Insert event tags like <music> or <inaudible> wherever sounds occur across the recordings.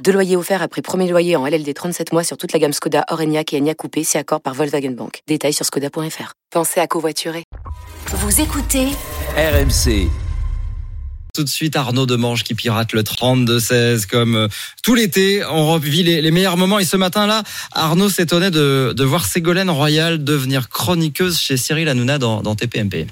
Deux loyers offerts après premier loyer en LLD 37 mois sur toute la gamme Skoda, Orenia et Enya Coupé, si accord par Volkswagen Bank. Détails sur skoda.fr. Pensez à covoiturer. Vous écoutez RMC. Tout de suite, Arnaud Demange qui pirate le 32-16 comme euh, tout l'été. On revit les, les meilleurs moments. Et ce matin-là, Arnaud s'étonnait de, de voir Ségolène Royal devenir chroniqueuse chez Cyril Hanouna dans, dans TPMP.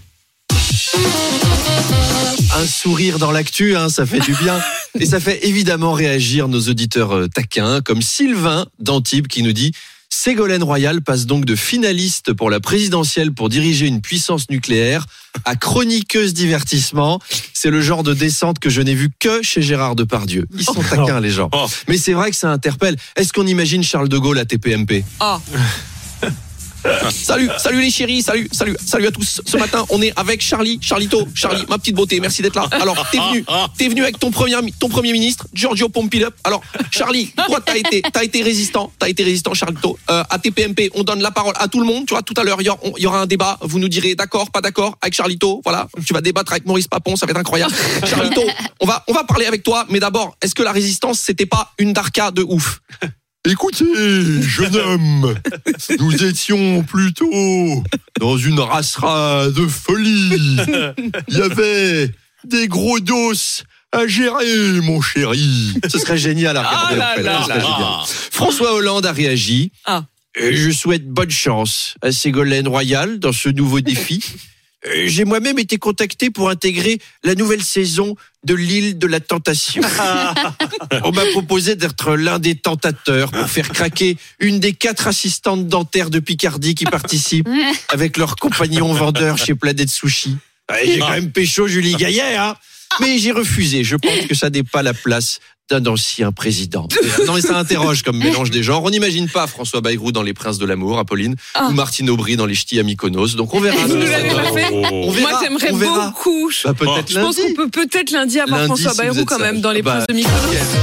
Un sourire dans l'actu, hein, ça fait du bien. Et ça fait évidemment réagir nos auditeurs euh, taquins, comme Sylvain d'Antibes qui nous dit Ségolène Royal passe donc de finaliste pour la présidentielle pour diriger une puissance nucléaire à chroniqueuse divertissement. C'est le genre de descente que je n'ai vu que chez Gérard Depardieu. Ils sont taquins, les gens. Mais c'est vrai que ça interpelle. Est-ce qu'on imagine Charles de Gaulle à TPMP <laughs> Salut, salut les chéris, salut, salut, salut à tous. Ce matin, on est avec Charlie, Charlito, Charlie, ma petite beauté, merci d'être là. Alors, t'es venu, t'es venu avec ton premier, ton premier ministre, Giorgio Pompidou. Alors, Charlie, toi, t'as été, t'as été résistant, t'as été résistant, Charlito. Euh, à TPMP, on donne la parole à tout le monde. Tu vois, tout à l'heure, il y aura- il y aura un débat. Vous nous direz d'accord, pas d'accord avec Charlito. Voilà, tu vas débattre avec Maurice Papon, ça va être incroyable. Charlito, on va, on va parler avec toi, mais d'abord, est-ce que la résistance, c'était pas une darka de ouf? Écoutez, jeune <laughs> homme, nous étions plutôt dans une rasera de folie. Il y avait des gros dos à gérer, mon chéri. Ce serait génial à regarder. François Hollande a réagi. Ah. Euh, Je souhaite bonne chance à Ségolène Royal dans ce nouveau défi. Euh, J'ai moi-même été contacté pour intégrer la nouvelle saison de l'île de la tentation. <laughs> On m'a proposé d'être l'un des tentateurs pour faire craquer une des quatre assistantes dentaires de Picardie qui participent avec leurs compagnons vendeurs chez Planète Sushi. J'ai quand même pécho Julie Gaillet, hein mais j'ai refusé. Je pense que ça n'est pas la place d'un ancien président. <laughs> Non, mais ça interroge comme mélange des genres. On n'imagine pas François Bayrou dans Les Princes de l'amour, Apolline, ou Martine Aubry dans Les Ch'tis à Mykonos. Donc on verra. <laughs> Vous nous l'avez pas fait On verra, Moi, j'aimerais beaucoup. Bah, peut-être Je pense lundi. qu'on peut peut-être lundi avoir Lundi, François si Bayrou quand même dans les Bah, princes de Mykonos.